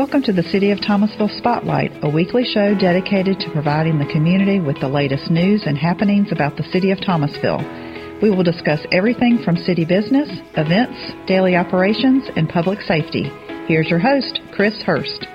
Welcome to the City of Thomasville Spotlight, a weekly show dedicated to providing the community with the latest news and happenings about the City of Thomasville. We will discuss everything from city business, events, daily operations, and public safety. Here's your host, Chris Hurst.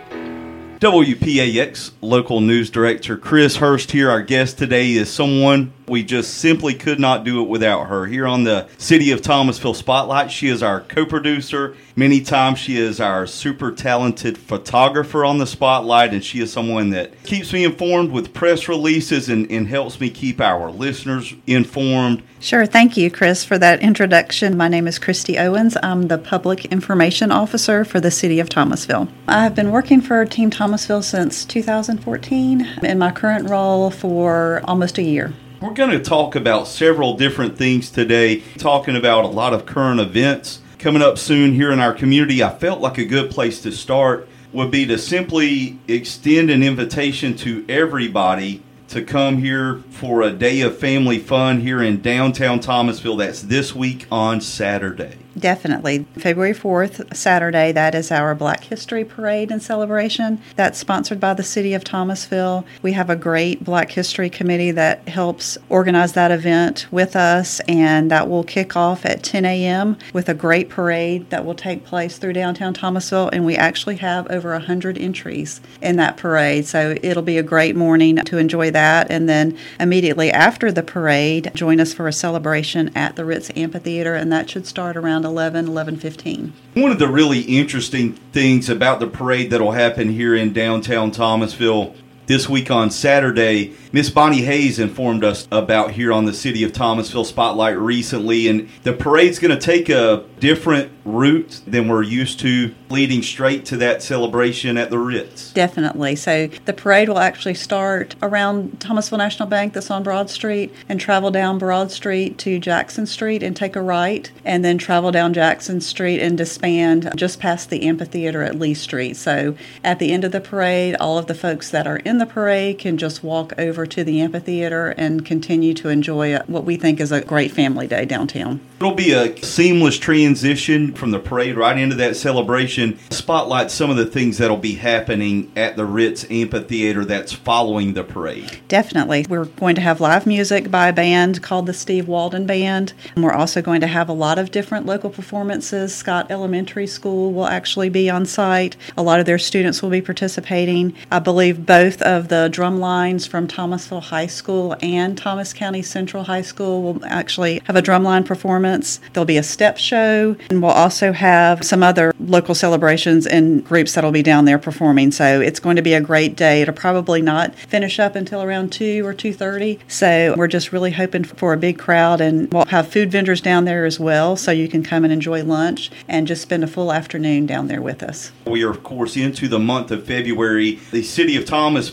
WPAX local news director Chris Hurst here. Our guest today is someone we just simply could not do it without her. Here on the City of Thomasville Spotlight, she is our co producer. Many times she is our super talented photographer on the spotlight, and she is someone that keeps me informed with press releases and, and helps me keep our listeners informed. Sure. Thank you, Chris, for that introduction. My name is Christy Owens. I'm the Public Information Officer for the City of Thomasville. I have been working for Team Thomasville since 2014 in my current role for almost a year. We're going to talk about several different things today, talking about a lot of current events coming up soon here in our community. I felt like a good place to start would be to simply extend an invitation to everybody to come here for a day of family fun here in downtown Thomasville. That's this week on Saturday. Definitely. February 4th, Saturday, that is our Black History Parade and celebration. That's sponsored by the City of Thomasville. We have a great Black History Committee that helps organize that event with us, and that will kick off at 10 a.m. with a great parade that will take place through downtown Thomasville. And we actually have over 100 entries in that parade, so it'll be a great morning to enjoy that. And then immediately after the parade, join us for a celebration at the Ritz Amphitheater, and that should start around 11, 11.15. One of the really interesting things about the parade that'll happen here in downtown Thomasville this week on Saturday, Miss Bonnie Hayes informed us about here on the City of Thomasville Spotlight recently, and the parade's going to take a different route than we're used to, leading straight to that celebration at the Ritz. Definitely. So the parade will actually start around Thomasville National Bank that's on Broad Street and travel down Broad Street to Jackson Street and take a right, and then travel down Jackson Street and disband just past the amphitheater at Lee Street. So at the end of the parade, all of the folks that are in the parade can just walk over to the amphitheater and continue to enjoy what we think is a great family day downtown. It'll be a seamless transition from the parade right into that celebration. Spotlight some of the things that'll be happening at the Ritz Amphitheater that's following the parade. Definitely. We're going to have live music by a band called the Steve Walden Band. And we're also going to have a lot of different local performances. Scott Elementary School will actually be on site. A lot of their students will be participating. I believe both of the drum lines from Thomasville High School and Thomas County Central High School will actually have a drumline performance. There'll be a step show, and we'll also have some other local celebrations and groups that'll be down there performing. So it's going to be a great day. It'll probably not finish up until around two or two thirty. So we're just really hoping for a big crowd, and we'll have food vendors down there as well, so you can come and enjoy lunch and just spend a full afternoon down there with us. We are, of course, into the month of February. The city of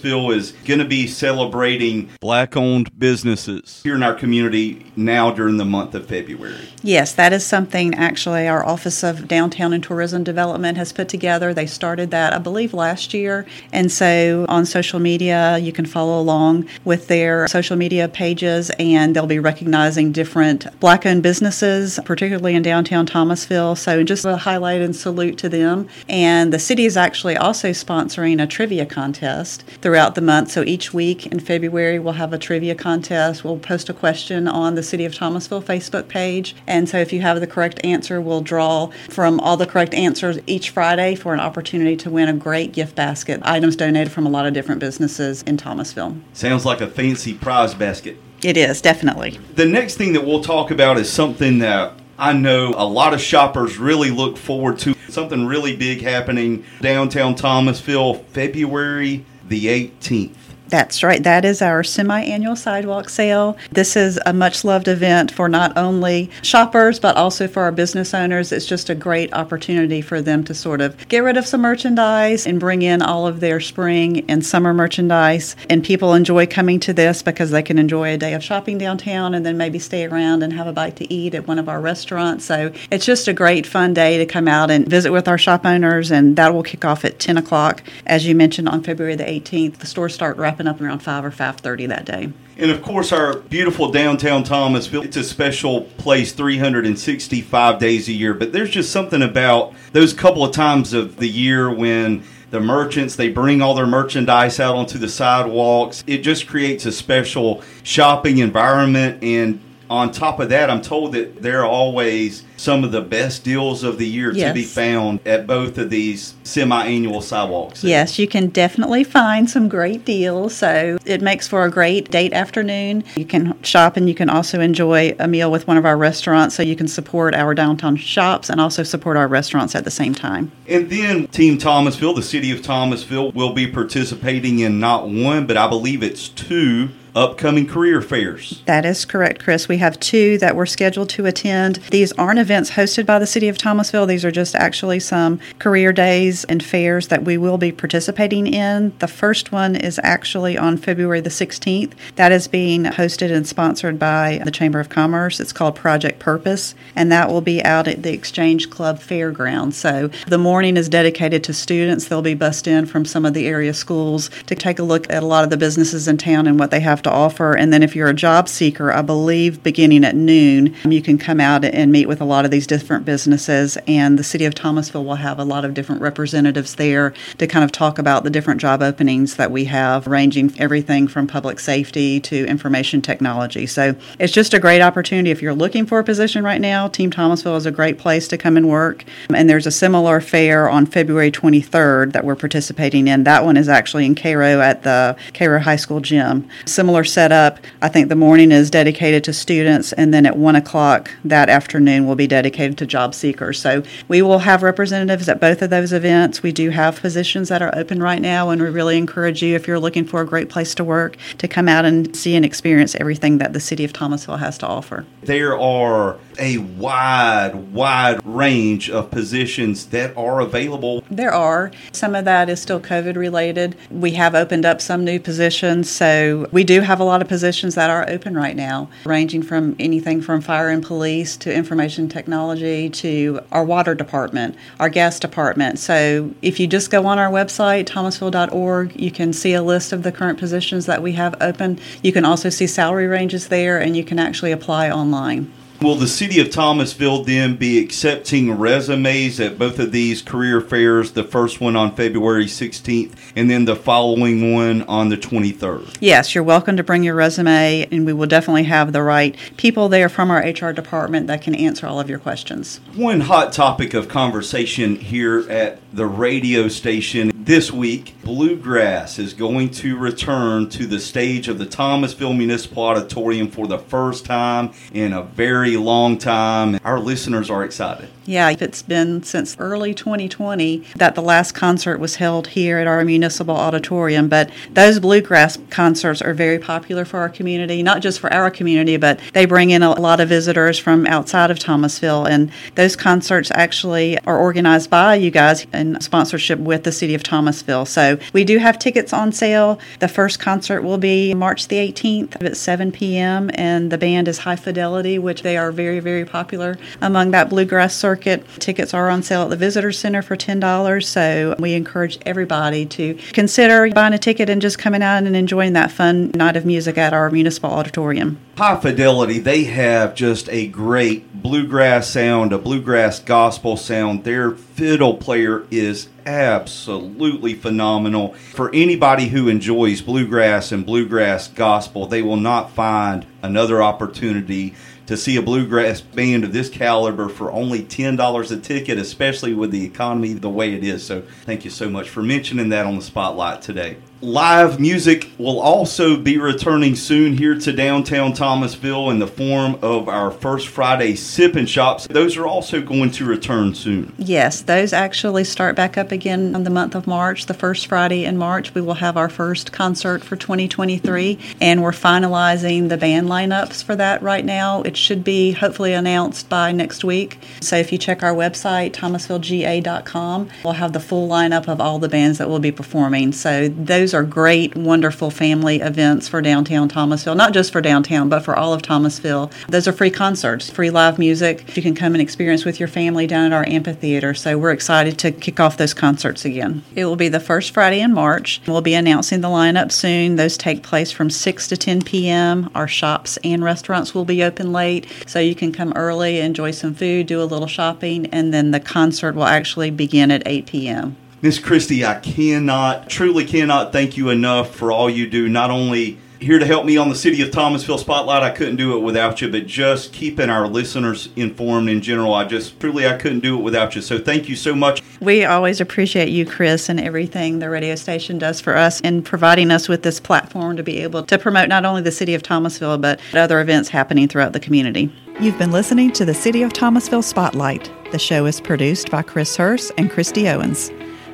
Is going to be celebrating black owned businesses here in our community now during the month of February. Yes, that is something actually our Office of Downtown and Tourism Development has put together. They started that, I believe, last year. And so on social media, you can follow along with their social media pages, and they'll be recognizing different black owned businesses, particularly in downtown Thomasville. So just a highlight and salute to them. And the city is actually also sponsoring a trivia contest throughout the month. So each week in February, we'll have a trivia contest. We'll post a question on the City of Thomasville Facebook page and so if you have the correct answer, we'll draw from all the correct answers each Friday for an opportunity to win a great gift basket. Items donated from a lot of different businesses in Thomasville. Sounds like a fancy prize basket. It is, definitely. The next thing that we'll talk about is something that I know a lot of shoppers really look forward to. Something really big happening downtown Thomasville, February the 18th. That's right. That is our semi annual sidewalk sale. This is a much loved event for not only shoppers, but also for our business owners. It's just a great opportunity for them to sort of get rid of some merchandise and bring in all of their spring and summer merchandise. And people enjoy coming to this because they can enjoy a day of shopping downtown and then maybe stay around and have a bite to eat at one of our restaurants. So it's just a great fun day to come out and visit with our shop owners. And that will kick off at 10 o'clock. As you mentioned, on February the 18th, the stores start wrapping wrapping up around 5 or 5.30 that day. And of course, our beautiful downtown Thomasville, it's a special place 365 days a year. But there's just something about those couple of times of the year when the merchants they bring all their merchandise out onto the sidewalks it just creates a special shopping environment and on top of that, I'm told that there are always some of the best deals of the year yes. to be found at both of these semi annual sidewalks. Yes, you can definitely find some great deals. So it makes for a great date afternoon. You can shop and you can also enjoy a meal with one of our restaurants so you can support our downtown shops and also support our restaurants at the same time. And then Team Thomasville, the city of Thomasville, will be participating in not one, but I believe it's two upcoming career fairs. That is correct, Chris. We have two that we're scheduled to attend. These aren't events hosted by the City of Thomasville, these are just actually some career days and fairs that we will be participating in. The first one is actually on February the 16th. That is being hosted and sponsored by the Chamber of Commerce. It's called Project Purpose, and that will be out at the Exchange Club Fairground. So the morning is dedicated to students. They'll be bussed in from some of the area schools to take a look at a lot of the businesses in town and what they have to offer. And then if you're a job seeker, I believe beginning at noon, you can come out and meet with a lot of these different businesses. And the city of Thomasville will have a lot of different representatives there to kind of talk about the different job openings that we have, ranging everything from public safety to information technology. So it's just a great opportunity. If you're looking for a position right now, Team Thomasville is a great place to come and work. And there's a similar fair on February 23rd that we're participating in. That one is actually in Cairo at the Cairo High School gym. Similar similar setup. I think the morning is dedicated to students, and then at 1 o'clock that afternoon will be dedicated to job seekers. So we will have representatives at both of those events. We do have positions that are open right now, and we really encourage you, if you're looking for a great place to work, to come out and see and experience everything that the city of Thomasville has to offer. There are a wide, wide range of positions that are available. There are. Some of that is still COVID related. We have opened up some new positions, so we do have a lot of positions that are open right now, ranging from anything from fire and police to information technology to our water department, our gas department. So if you just go on our website, thomasville.org, you can see a list of the current positions that we have open. You can also see salary ranges there, and you can actually apply online. Will the city of Thomasville then be accepting resumes at both of these career fairs? The first one on February 16th, and then the following one on the 23rd. Yes, you're welcome to bring your resume, and we will definitely have the right people there from our HR department that can answer all of your questions. One hot topic of conversation here at the radio station this week bluegrass is going to return to the stage of the Thomasville Municipal Auditorium for the first time in a very long time. Our listeners are excited. Yeah, it's been since early 2020 that the last concert was held here at our municipal auditorium. But those bluegrass concerts are very popular for our community, not just for our community, but they bring in a lot of visitors from outside of Thomasville. And those concerts actually are organized by you guys in sponsorship with the city of Thomasville. So we do have tickets on sale. The first concert will be March the 18th at 7 p.m., and the band is High Fidelity, which they are very, very popular among that bluegrass circuit. Tickets are on sale at the Visitor Center for $10, so we encourage everybody to consider buying a ticket and just coming out and enjoying that fun night of music at our municipal auditorium. High Fidelity, they have just a great bluegrass sound, a bluegrass gospel sound. Their fiddle player is absolutely phenomenal. For anybody who enjoys bluegrass and bluegrass gospel, they will not find another opportunity to see a bluegrass band of this caliber for only $10 a ticket, especially with the economy the way it is. So, thank you so much for mentioning that on the spotlight today live music will also be returning soon here to downtown Thomasville in the form of our First Friday Sip and Shops. Those are also going to return soon. Yes, those actually start back up again on the month of March. The first Friday in March, we will have our first concert for 2023, and we're finalizing the band lineups for that right now. It should be hopefully announced by next week. So if you check our website, thomasvillega.com, we'll have the full lineup of all the bands that will be performing. So those those are great, wonderful family events for downtown Thomasville, not just for downtown, but for all of Thomasville. Those are free concerts, free live music. You can come and experience with your family down at our amphitheater. So we're excited to kick off those concerts again. It will be the first Friday in March. We'll be announcing the lineup soon. Those take place from 6 to 10 p.m. Our shops and restaurants will be open late, so you can come early, enjoy some food, do a little shopping, and then the concert will actually begin at 8 p.m. Miss Christy, I cannot, truly cannot thank you enough for all you do, not only here to help me on the City of Thomasville Spotlight. I couldn't do it without you, but just keeping our listeners informed in general. I just truly I couldn't do it without you. So thank you so much. We always appreciate you, Chris, and everything the radio station does for us in providing us with this platform to be able to promote not only the City of Thomasville, but other events happening throughout the community. You've been listening to the City of Thomasville Spotlight. The show is produced by Chris Hurst and Christy Owens.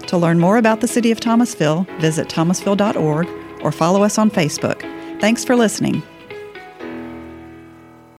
To learn more about the City of Thomasville, visit thomasville.org or follow us on Facebook. Thanks for listening.